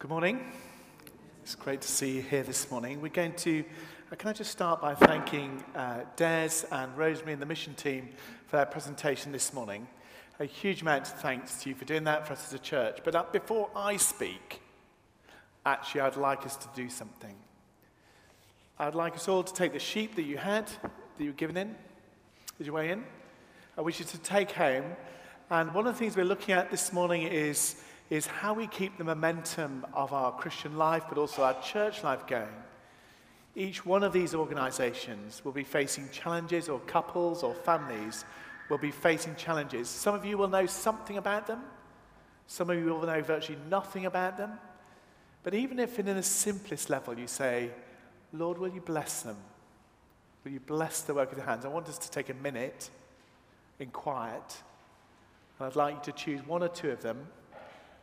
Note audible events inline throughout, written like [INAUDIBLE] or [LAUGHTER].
Good morning. It's great to see you here this morning. We're going to, uh, can I just start by thanking uh, Des and Rosemary and the mission team for their presentation this morning. A huge amount of thanks to you for doing that for us as a church. But uh, before I speak, actually, I'd like us to do something. I'd like us all to take the sheep that you had, that you were given in, as you way in. I wish you to take home. And one of the things we're looking at this morning is is how we keep the momentum of our Christian life, but also our church life going. Each one of these organizations will be facing challenges, or couples or families will be facing challenges. Some of you will know something about them, some of you will know virtually nothing about them. But even if, in the simplest level, you say, Lord, will you bless them? Will you bless the work of your hands? I want us to take a minute in quiet. And I'd like you to choose one or two of them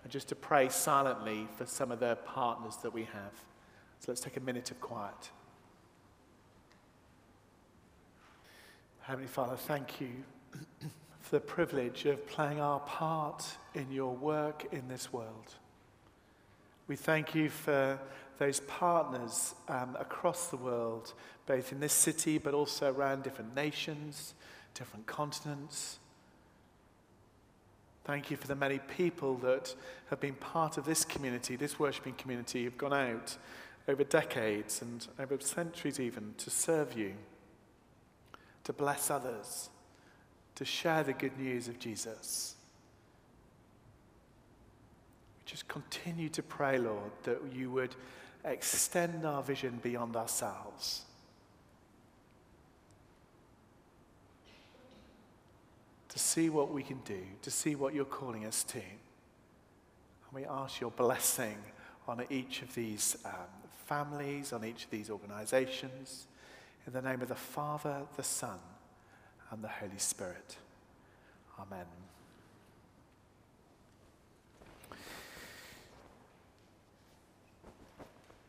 and just to pray silently for some of the partners that we have. So let's take a minute of quiet. Heavenly Father, thank you [CLEARS THROAT] for the privilege of playing our part in your work in this world. We thank you for those partners um, across the world, both in this city but also around different nations, different continents. Thank you for the many people that have been part of this community, this worshipping community, have gone out over decades and over centuries even to serve you, to bless others, to share the good news of Jesus. We just continue to pray, Lord, that you would extend our vision beyond ourselves to see what we can do, to see what you're calling us to. And we ask your blessing on each of these um, families, on each of these organizations, in the name of the Father, the Son, and the Holy Spirit. Amen.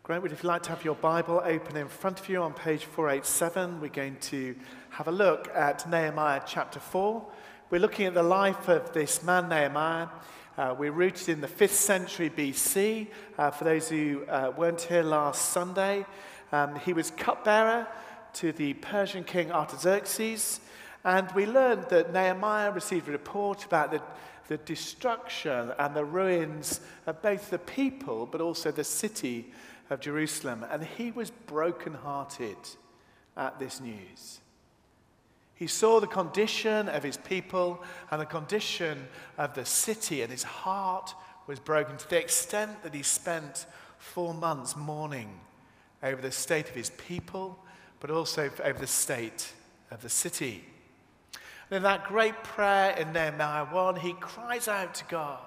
Great. Would if you'd like to have your Bible open in front of you on page 487, we're going to have a look at Nehemiah chapter 4. We're looking at the life of this man, Nehemiah. Uh, we're rooted in the 5th century BC. Uh, for those who uh, weren't here last Sunday, um, he was cupbearer to the Persian king Artaxerxes. And we learned that Nehemiah received a report about the, the destruction and the ruins of both the people but also the city of Jerusalem. And he was brokenhearted at this news. He saw the condition of his people and the condition of the city, and his heart was broken to the extent that he spent four months mourning over the state of his people, but also over the state of the city. And in that great prayer in Nehemiah 1, he cries out to God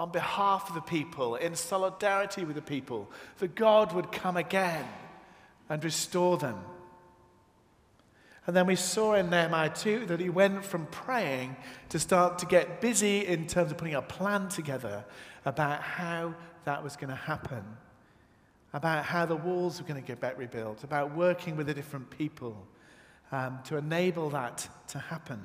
on behalf of the people, in solidarity with the people, that God would come again and restore them and then we saw in Nehemiah 2 that he went from praying to start to get busy in terms of putting a plan together about how that was going to happen, about how the walls were going to get back rebuilt, about working with the different people um, to enable that to happen.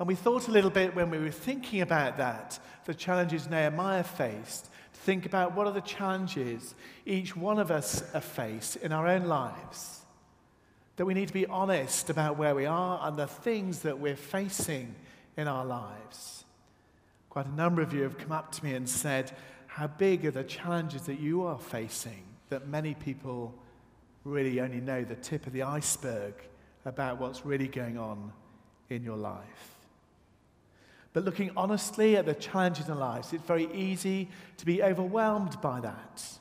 And we thought a little bit when we were thinking about that, the challenges Nehemiah faced, to think about what are the challenges each one of us face in our own lives that we need to be honest about where we are and the things that we're facing in our lives. Quite a number of you have come up to me and said, How big are the challenges that you are facing that many people really only know the tip of the iceberg about what's really going on in your life? But looking honestly at the challenges in lives, it's very easy to be overwhelmed by that.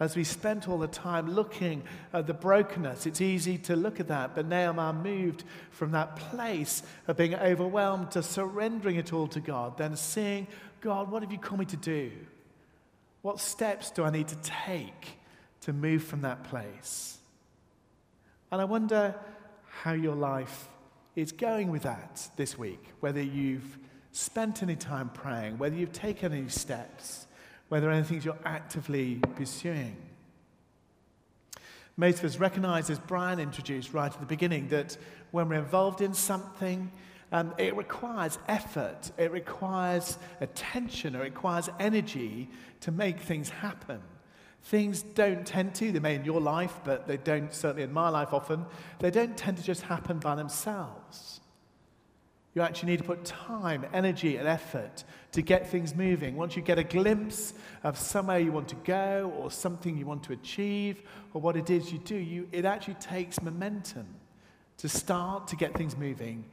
As we spent all the time looking at the brokenness, it's easy to look at that. But Nehemiah moved from that place of being overwhelmed to surrendering it all to God, then seeing, God, what have you called me to do? What steps do I need to take to move from that place? And I wonder how your life is going with that this week, whether you've spent any time praying, whether you've taken any steps whether anything you're actively pursuing. Most of us recognize, as Brian introduced right at the beginning, that when we're involved in something, Um, it requires effort, it requires attention, or it requires energy to make things happen. Things don't tend to, they may in your life, but they don't, certainly in my life often, they don't tend to just happen by themselves. You actually need to put time, energy, and effort to get things moving. Once you get a glimpse of somewhere you want to go or something you want to achieve or what it is you do, you, it actually takes momentum to start to get things moving,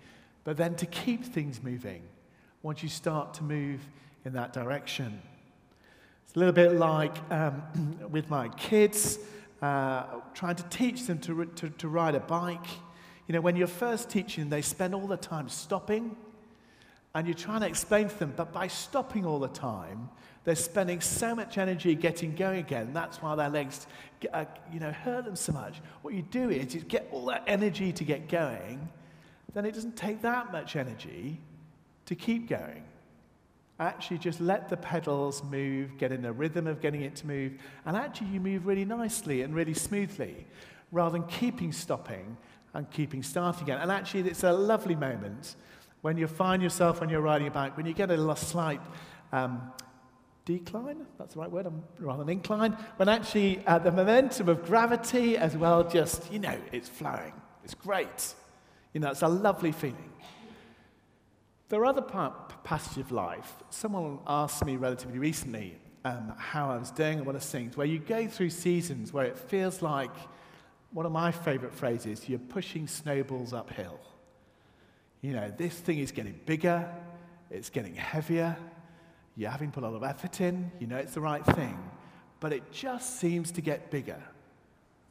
but then to keep things moving once you start to move in that direction. It's a little bit like um, [CLEARS THROAT] with my kids, uh, trying to teach them to, to, to ride a bike. You know, when you're first teaching, they spend all the time stopping, and you're trying to explain to them, but by stopping all the time, they're spending so much energy getting going again. That's why their legs, uh, you know, hurt them so much. What you do is you get all that energy to get going, then it doesn't take that much energy to keep going actually just let the pedals move, get in the rhythm of getting it to move, and actually you move really nicely and really smoothly rather than keeping stopping and keeping starting again. And actually, it's a lovely moment when you find yourself when you're riding a bike, when you get a slight um, decline, that's the right word, rather than incline, when actually uh, the momentum of gravity as well just, you know, it's flowing. It's great. You know, it's a lovely feeling. There are other part, passages of life. Someone asked me relatively recently um, how I was doing and what I was saying, where you go through seasons where it feels like one of my favorite phrases you're pushing snowballs uphill. You know, this thing is getting bigger, it's getting heavier, you're having to put a lot of effort in, you know it's the right thing, but it just seems to get bigger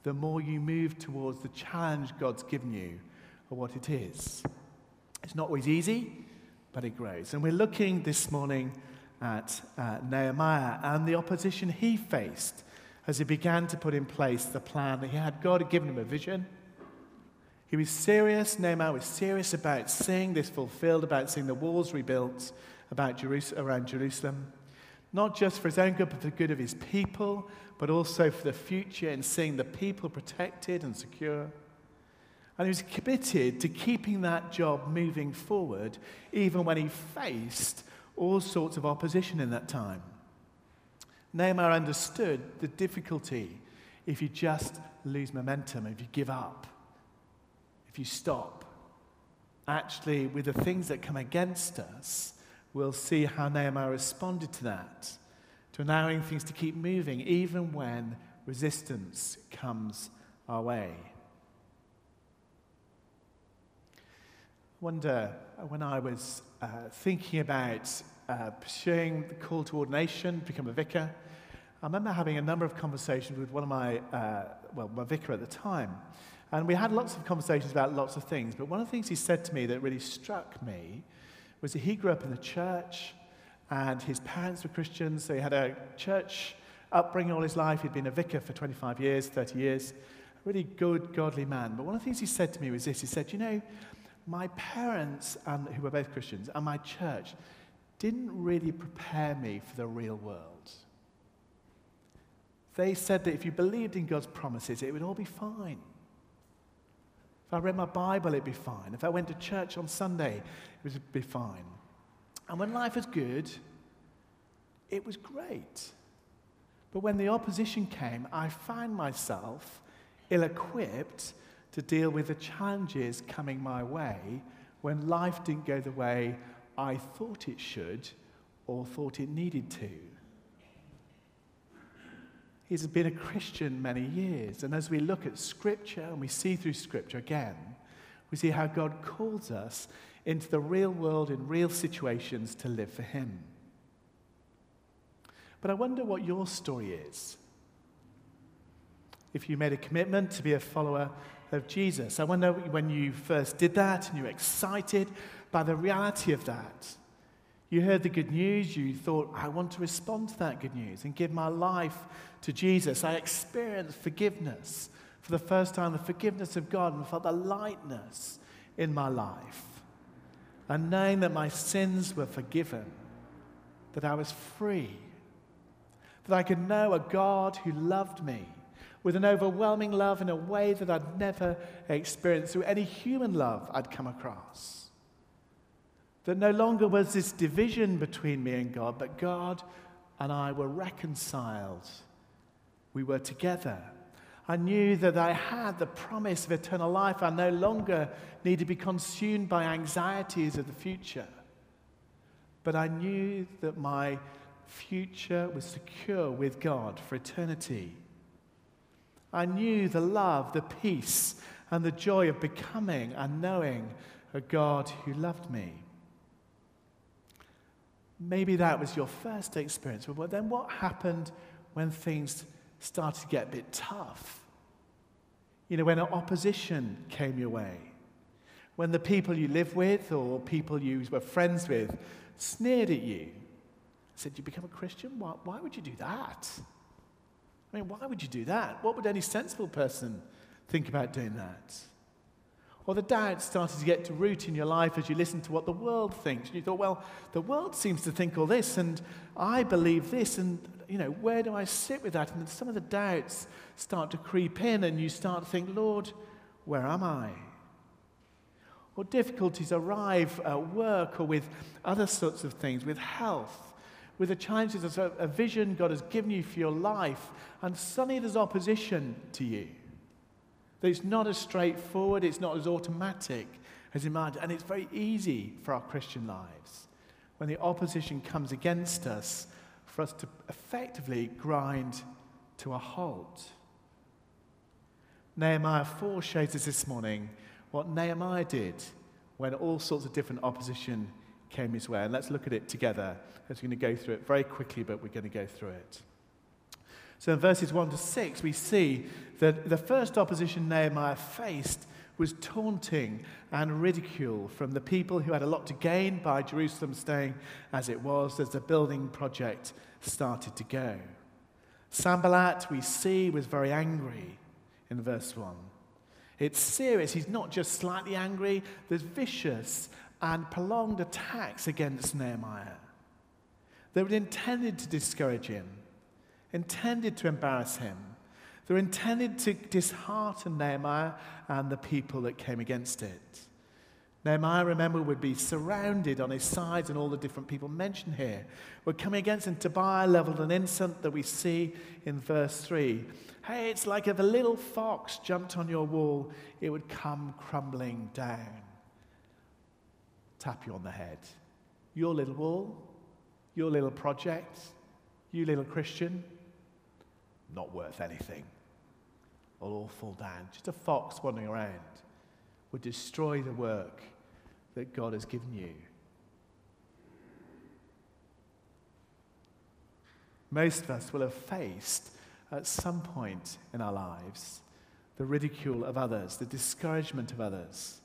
the more you move towards the challenge God's given you or what it is. It's not always easy but it grows. And we're looking this morning at uh, Nehemiah and the opposition he faced as he began to put in place the plan that he had. God had given him a vision. He was serious, Nehemiah was serious about seeing this fulfilled, about seeing the walls rebuilt about around Jerusalem, not just for his own good, but for the good of his people, but also for the future and seeing the people protected and secure. And he was committed to keeping that job moving forward, even when he faced all sorts of opposition in that time. Nehemiah understood the difficulty if you just lose momentum, if you give up, if you stop. Actually, with the things that come against us, we'll see how Nehemiah responded to that, to allowing things to keep moving, even when resistance comes our way. I wonder when I was uh, thinking about uh, pursuing the call to ordination, become a vicar, I remember having a number of conversations with one of my, uh, well, my vicar at the time. And we had lots of conversations about lots of things. But one of the things he said to me that really struck me was that he grew up in the church and his parents were Christians. So he had a church upbringing all his life. He'd been a vicar for 25 years, 30 years. A really good, godly man. But one of the things he said to me was this He said, You know, my parents, and, who were both Christians, and my church didn't really prepare me for the real world. They said that if you believed in God's promises, it would all be fine. If I read my Bible, it'd be fine. If I went to church on Sunday, it would be fine. And when life was good, it was great. But when the opposition came, I found myself ill equipped to deal with the challenges coming my way when life didn't go the way I thought it should or thought it needed to. He's been a Christian many years, and as we look at Scripture and we see through Scripture again, we see how God calls us into the real world in real situations to live for Him. But I wonder what your story is. If you made a commitment to be a follower of Jesus. I wonder when you first did that and you were excited by the reality of that. You heard the good news, you thought, I want to respond to that good news and give my life to Jesus. I experienced forgiveness for the first time, the forgiveness of God, and felt the lightness in my life. And knowing that my sins were forgiven, that I was free, that I could know a God who loved me with an overwhelming love in a way that I'd never experienced through any human love I'd come across. That no longer was this division between me and God, but God and I were reconciled. We were together. I knew that I had the promise of eternal life. I no longer need to be consumed by anxieties of the future. But I knew that my future was secure with God for eternity. I knew the love, the peace, and the joy of becoming and knowing a God who loved me. Maybe that was your first experience. But then what happened when things started to get a bit tough. You know, when opposition came your way, when the people you live with or people you were friends with sneered at you, said, You become a Christian? Why, why would you do that? I mean, why would you do that? What would any sensible person think about doing that? Or the doubt started to get to root in your life as you listened to what the world thinks. And you thought, well, the world seems to think all this, and I believe this, and you know, where do I sit with that? And some of the doubts start to creep in, and you start to think, Lord, where am I? Or difficulties arrive at work or with other sorts of things, with health, with the challenges of a vision God has given you for your life, and suddenly there's opposition to you. It's not as straightforward, it's not as automatic as imagined, and it's very easy for our Christian lives when the opposition comes against us for us to effectively grind to a halt. Nehemiah 4 shows us this morning what Nehemiah did when all sorts of different opposition came his way. And let's look at it together as we're going to go through it very quickly, but we're going to go through it. So in verses 1 to 6, we see that the first opposition Nehemiah faced was taunting and ridicule from the people who had a lot to gain by Jerusalem staying as it was as the building project started to go. Sanballat, we see, was very angry in verse 1. It's serious. He's not just slightly angry, there's vicious and prolonged attacks against Nehemiah. They were intended to discourage him, intended to embarrass him, they're intended to dishearten Nehemiah and the people that came against it. Nehemiah, remember, would be surrounded on his sides, and all the different people mentioned here were coming against him. Tobiah leveled an insult that we see in verse 3. Hey, it's like if a little fox jumped on your wall, it would come crumbling down. Tap you on the head. Your little wall, your little project, you little Christian, not worth anything will all fall down. Just a fox wandering around would destroy the work that God has given you. Most of us will have faced at some point in our lives the ridicule of others, the discouragement of others.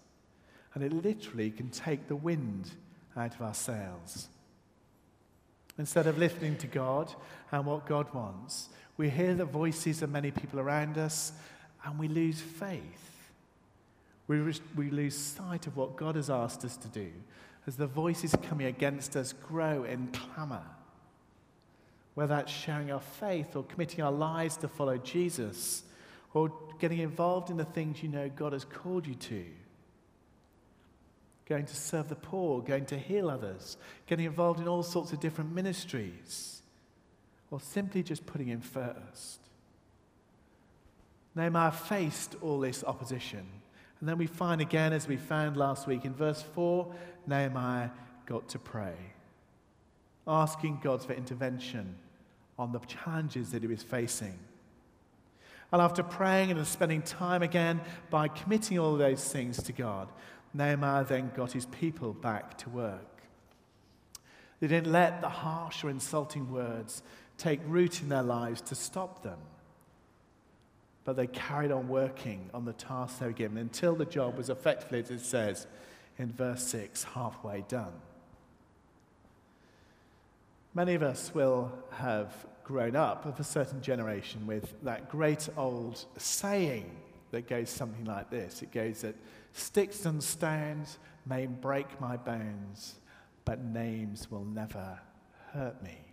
And it literally can take the wind out of our sails. Instead of listening to God and what God wants, we hear the voices of many people around us and we lose faith. We, re- we lose sight of what God has asked us to do as the voices coming against us grow in clamor. Whether that's sharing our faith or committing our lives to follow Jesus or getting involved in the things you know God has called you to. Going to serve the poor, going to heal others, getting involved in all sorts of different ministries or simply just putting him first. Nehemiah faced all this opposition. And then we find again, as we found last week in verse 4, Nehemiah got to pray, asking God for intervention on the challenges that he was facing. And after praying and spending time again by committing all those things to God, Nehemiah then got his people back to work. They didn't let the harsh or insulting words take root in their lives to stop them. But they carried on working on the task they were given until the job was effectively, as it says in verse 6, halfway done. Many of us will have grown up of a certain generation with that great old saying that goes something like this it goes that sticks and stones may break my bones, but names will never hurt me.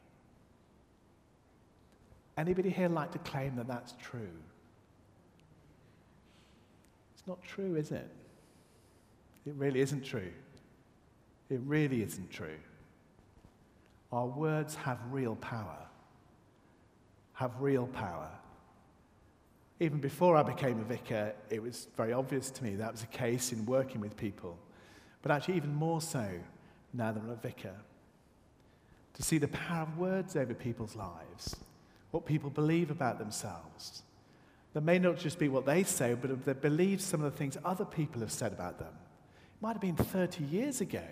Anybody here like to claim that that's true? It's not true, is it? It really isn't true. it really isn't true. Our words have real power. Have real power. Even before I became a vicar, it was very obvious to me that was the case in working with people. But actually, even more so now that I'm a vicar. To see the power of words over people's lives, what people believe about themselves. That may not just be what they say, but they believe some of the things other people have said about them. It might have been 30 years ago.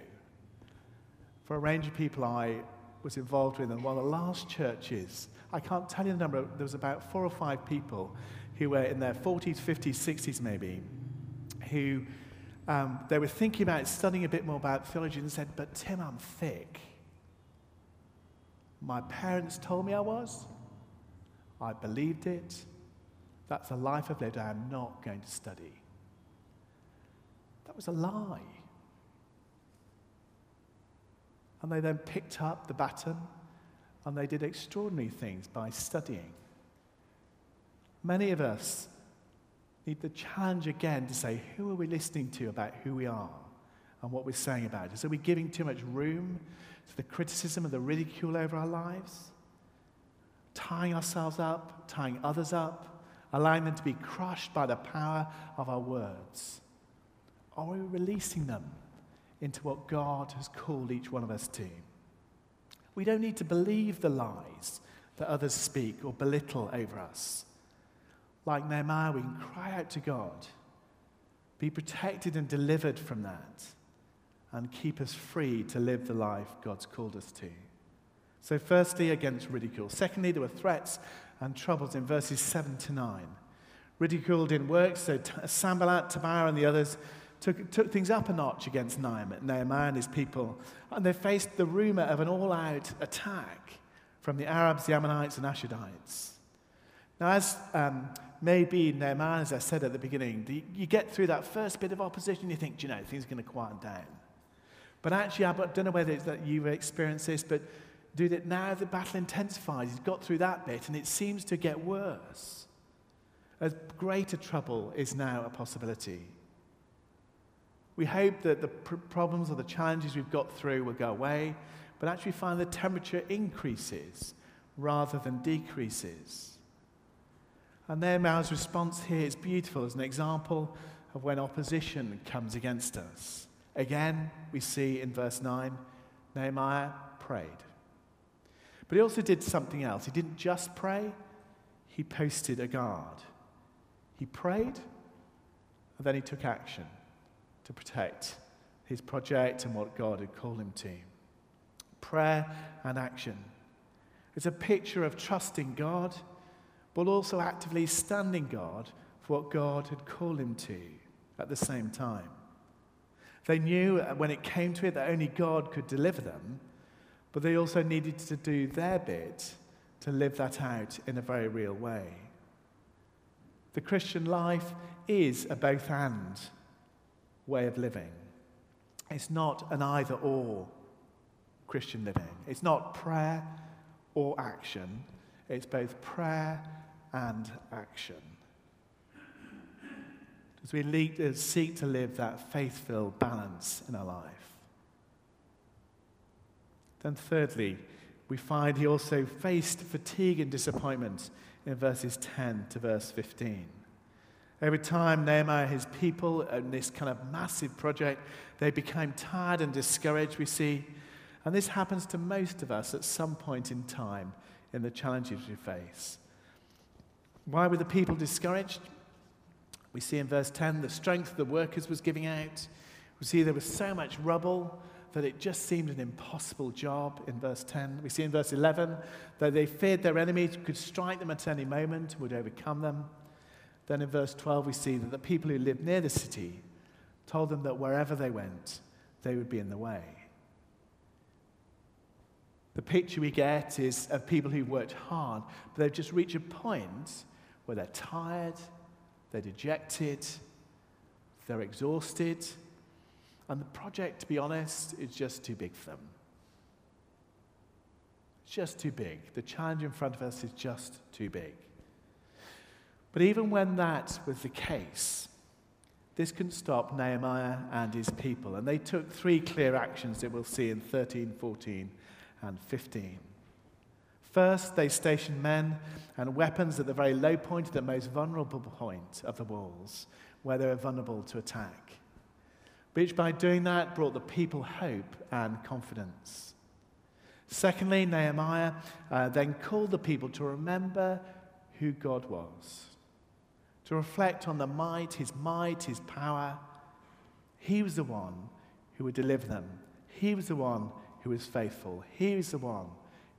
For a range of people I was involved with and one of the last churches, I can't tell you the number, there was about four or five people who were in their 40s, 50s, 60s maybe, who um, they were thinking about studying a bit more about theology and said, But Tim, I'm thick. My parents told me I was. I believed it. That's a life I've lived. I am not going to study. That was a lie. And they then picked up the baton and they did extraordinary things by studying. Many of us need the challenge again to say, who are we listening to about who we are and what we're saying about it? Are we giving too much room to the criticism and the ridicule over our lives? Tying ourselves up, tying others up, allowing them to be crushed by the power of our words? Are we releasing them into what God has called each one of us to? We don't need to believe the lies that others speak or belittle over us. Like Nehemiah, we can cry out to God, be protected and delivered from that, and keep us free to live the life God's called us to. So, firstly, against ridicule. Secondly, there were threats and troubles in verses 7 to 9. Ridicule didn't work, so Sanballat, Tobiah, and the others took, took things up a notch against Nehemiah and his people. And they faced the rumor of an all out attack from the Arabs, the Ammonites, and Ashdodites. Now, as um, maybe Nehemiah, as I said at the beginning, the, you get through that first bit of opposition, you think, you know, things are going to quiet down. But actually, I don't know whether it's that you've experienced this, but do that now the battle intensifies. He's got through that bit and it seems to get worse. A greater trouble is now a possibility. We hope that the pr- problems or the challenges we've got through will go away, but actually find the temperature increases rather than decreases. And Nehemiah's response here is beautiful as an example of when opposition comes against us. Again, we see in verse 9, Nehemiah prayed. But he also did something else. He didn't just pray, he posted a guard. He prayed, and then he took action to protect his project and what God had called him to. Prayer and action. It's a picture of trusting God, but also actively standing God for what God had called him to at the same time. They knew when it came to it that only God could deliver them, but they also needed to do their bit to live that out in a very real way. The Christian life is a both and way of living. It's not an either or Christian living. It's not prayer or action. It's both prayer and action. As we lead, uh, seek to live that faith filled balance in our life. Then, thirdly, we find he also faced fatigue and disappointment in verses 10 to verse 15. Every time Nehemiah and his people in this kind of massive project, they became tired and discouraged, we see. And this happens to most of us at some point in time in the challenges we face. Why were the people discouraged? We see in verse 10 the strength of the workers was giving out. We see there was so much rubble that it just seemed an impossible job in verse 10. We see in verse 11 that they feared their enemies could strike them at any moment, would overcome them. Then in verse 12, we see that the people who lived near the city told them that wherever they went, they would be in the way. The picture we get is of people who've worked hard, but they've just reached a point where they're tired, they're dejected, they're exhausted, and the project, to be honest, is just too big for them. It's just too big. The challenge in front of us is just too big. But even when that was the case, this couldn't stop Nehemiah and his people. And they took three clear actions that we'll see in 13, 14, and 15. First, they stationed men and weapons at the very low point, at the most vulnerable point of the walls, where they were vulnerable to attack. Which, by doing that, brought the people hope and confidence. Secondly, Nehemiah uh, then called the people to remember who God was, to reflect on the might, his might, his power. He was the one who would deliver them. He was the one who was faithful. He was the one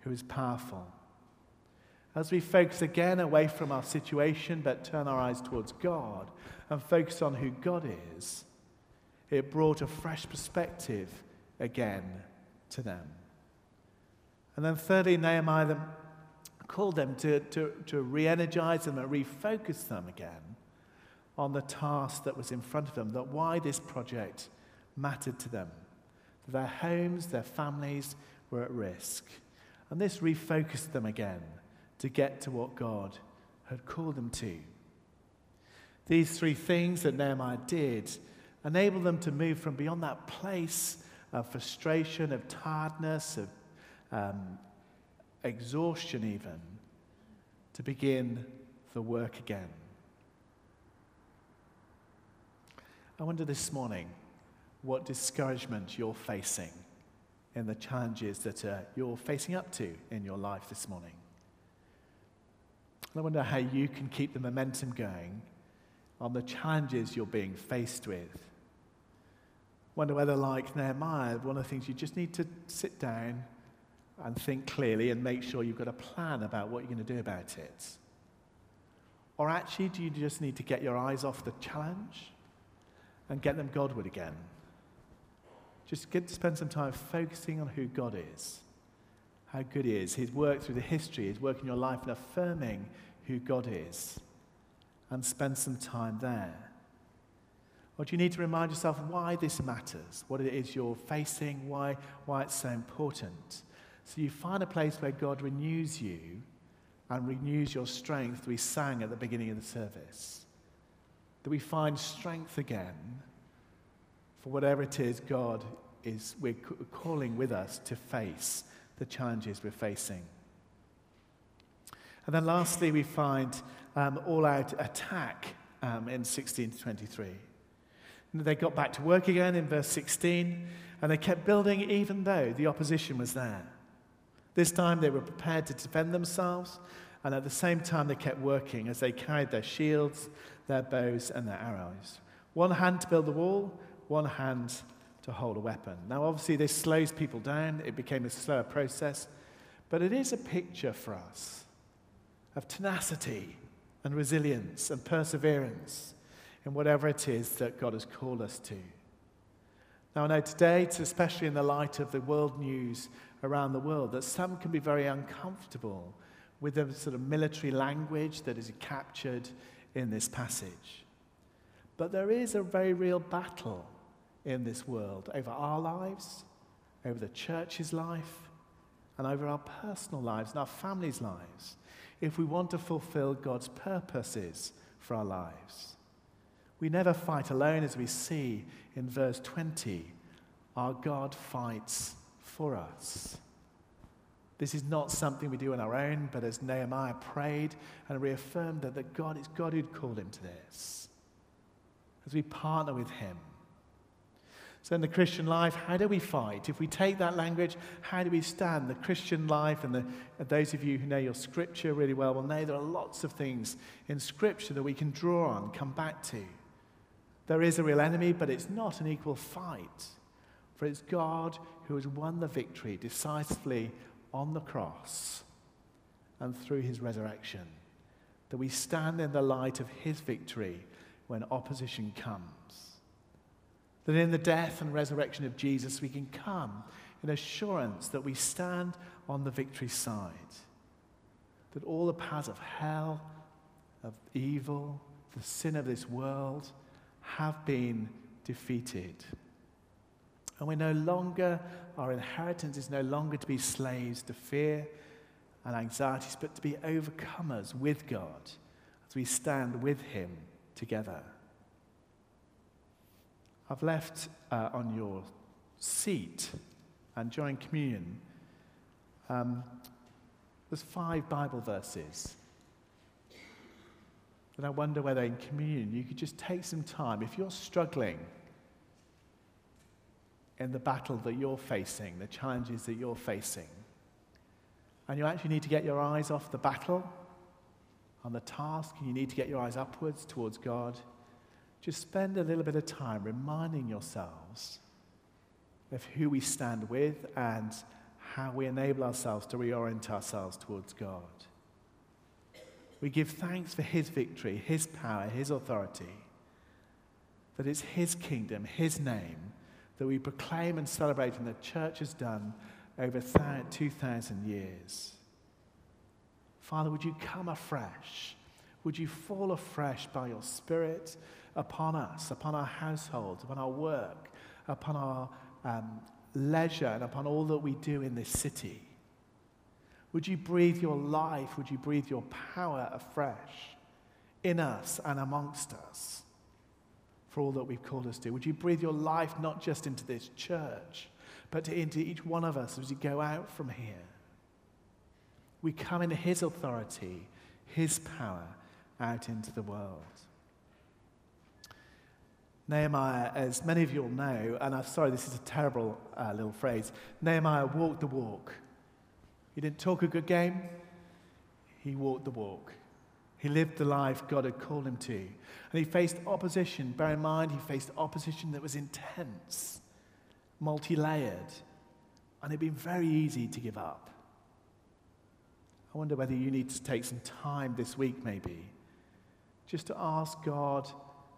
who is powerful. As we focus again away from our situation but turn our eyes towards God and focus on who God is, it brought a fresh perspective again to them. And then, thirdly, Nehemiah called them to, to, to re energize them and refocus them again on the task that was in front of them, that why this project mattered to them, their homes, their families were at risk. And this refocused them again to get to what God had called them to. These three things that Nehemiah did enabled them to move from beyond that place of frustration, of tiredness, of um, exhaustion, even, to begin the work again. I wonder this morning what discouragement you're facing in the challenges that uh, you're facing up to in your life this morning. I wonder how you can keep the momentum going on the challenges you're being faced with. Wonder whether, like Nehemiah, one of the things you just need to sit down and think clearly and make sure you've got a plan about what you're going to do about it. Or actually, do you just need to get your eyes off the challenge and get them Godward again? Just get to spend some time focusing on who God is, how good He is, His work through the history, His work in your life, and affirming who God is, and spend some time there. Do you need to remind yourself why this matters, what it is you're facing, why, why it's so important? So you find a place where God renews you and renews your strength, we sang at the beginning of the service. That we find strength again for whatever it is God is we're calling with us to face the challenges we're facing. And then lastly, we find um, all out attack um, in 16 to 23. They got back to work again in verse 16, and they kept building even though the opposition was there. This time they were prepared to defend themselves, and at the same time they kept working as they carried their shields, their bows, and their arrows. One hand to build the wall, one hand to hold a weapon. Now, obviously, this slows people down. It became a slower process, but it is a picture for us of tenacity and resilience and perseverance in whatever it is that God has called us to. Now, I know today, especially in the light of the world news around the world that some can be very uncomfortable with the sort of military language that is captured in this passage. But there is a very real battle in this world over our lives, over the church's life, and over our personal lives and our families' lives if we want to fulfill God's purposes for our lives. We never fight alone, as we see in verse 20. Our God fights for us. This is not something we do on our own, but as Nehemiah prayed and reaffirmed that, that God is God who'd called him to this. As we partner with him. So, in the Christian life, how do we fight? If we take that language, how do we stand? The Christian life, and, the, and those of you who know your scripture really well will know there are lots of things in scripture that we can draw on, come back to. There is a real enemy, but it's not an equal fight. For it's God who has won the victory decisively on the cross and through his resurrection that we stand in the light of his victory when opposition comes. That in the death and resurrection of Jesus, we can come in assurance that we stand on the victory side. That all the powers of hell, of evil, the sin of this world have been defeated. And we're no longer, our inheritance is no longer to be slaves to fear and anxieties, but to be overcomers with God as we stand with Him together. I've left uh, on your seat and during communion, um, there's five Bible verses. And I wonder whether in communion you could just take some time, if you're struggling in the battle that you're facing, the challenges that you're facing, and you actually need to get your eyes off the battle, on the task, and you need to get your eyes upwards towards God, just spend a little bit of time reminding yourselves of who we stand with and how we enable ourselves to reorient ourselves towards God. We give thanks for His victory, His power, His authority, that it's His kingdom, His name that we proclaim and celebrate, and the church has done over 2,000 years. Father, would you come afresh? Would you fall afresh by your Spirit upon us, upon our households, upon our work, upon our um, leisure, and upon all that we do in this city? Would you breathe your life? Would you breathe your power afresh in us and amongst us for all that we've called us to? Would you breathe your life not just into this church, but into each one of us as we go out from here? We come in His authority, His power out into the world. Nehemiah, as many of you will know, and I'm sorry, this is a terrible uh, little phrase, Nehemiah walked the walk. He didn't talk a good game, he walked the walk. He lived the life God had called him to. And he faced opposition. Bear in mind, he faced opposition that was intense, multi layered, and it'd been very easy to give up. I wonder whether you need to take some time this week, maybe, just to ask God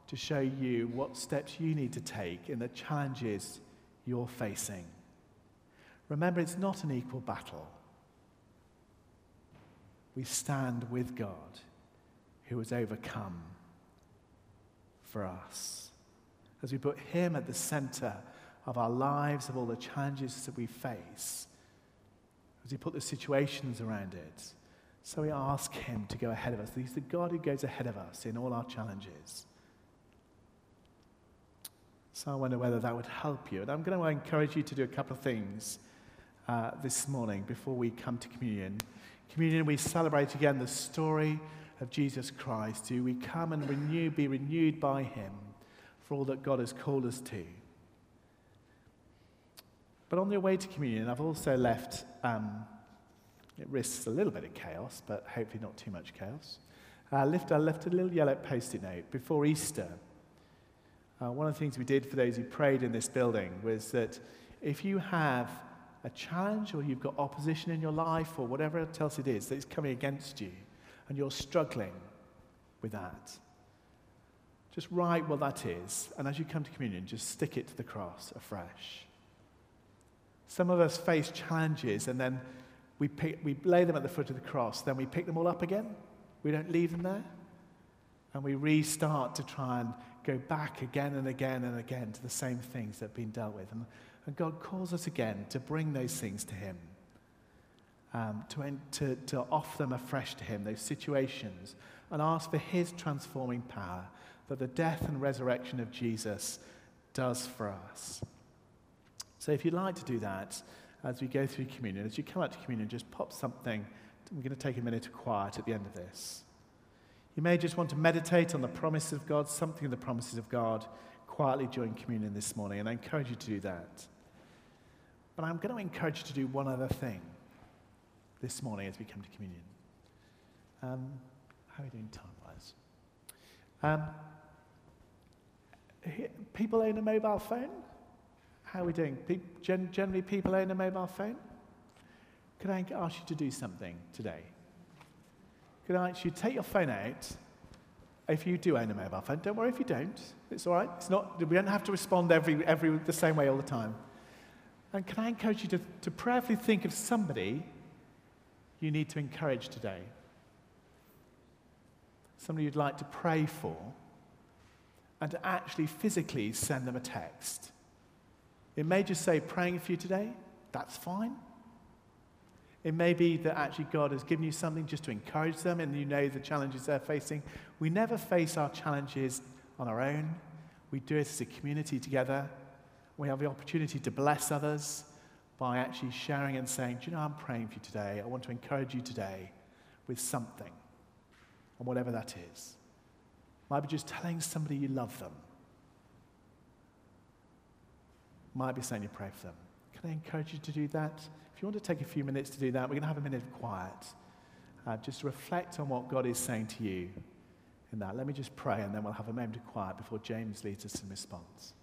to show you what steps you need to take in the challenges you're facing. Remember, it's not an equal battle. We stand with God who has overcome for us. As we put Him at the center of our lives, of all the challenges that we face, as we put the situations around it, so we ask Him to go ahead of us. He's the God who goes ahead of us in all our challenges. So I wonder whether that would help you. And I'm going to encourage you to do a couple of things uh, this morning before we come to communion. Communion, we celebrate again the story of Jesus Christ, who we come and renew, be renewed by Him for all that God has called us to. But on the way to communion, I've also left, um, it risks a little bit of chaos, but hopefully not too much chaos. I left, I left a little yellow post it note before Easter. Uh, one of the things we did for those who prayed in this building was that if you have a challenge or you've got opposition in your life or whatever else it is that is coming against you and you're struggling with that, just write what that is. And as you come to communion, just stick it to the cross afresh. Some of us face challenges and then we, pick, we lay them at the foot of the cross, then we pick them all up again. We don't leave them there. And we restart to try and go back again and again and again to the same things that have been dealt with. And, and God calls us again to bring those things to Him, um, to, to, to offer them afresh to Him, those situations, and ask for His transforming power that the death and resurrection of Jesus does for us. So if you'd like to do that as we go through communion, as you come out to communion, just pop something. I'm going to take a minute of quiet at the end of this. You may just want to meditate on the promises of God, something of the promises of God, quietly during communion this morning, and I encourage you to do that. But I'm going to encourage you to do one other thing this morning as we come to communion. Um, how are we doing time wise? Um, people own a mobile phone? How are we doing? Pe- gen- generally, people own a mobile phone? Could I ask you to do something today? Could I ask you to take your phone out if you do own a mobile phone? Don't worry if you don't. It's all right. It's not, we don't have to respond every, every, the same way all the time. And can I encourage you to, to prayerfully think of somebody you need to encourage today? Somebody you'd like to pray for, and to actually physically send them a text. It may just say praying for you today. That's fine. It may be that actually God has given you something just to encourage them and you know the challenges they're facing. We never face our challenges on our own. We do it as a community together. We have the opportunity to bless others by actually sharing and saying, Do you know, I'm praying for you today. I want to encourage you today with something, and whatever that is. Might be just telling somebody you love them. Might be saying you pray for them. Can I encourage you to do that? If you want to take a few minutes to do that, we're going to have a minute of quiet. Uh, just reflect on what God is saying to you in that. Let me just pray, and then we'll have a moment of quiet before James leads us in response.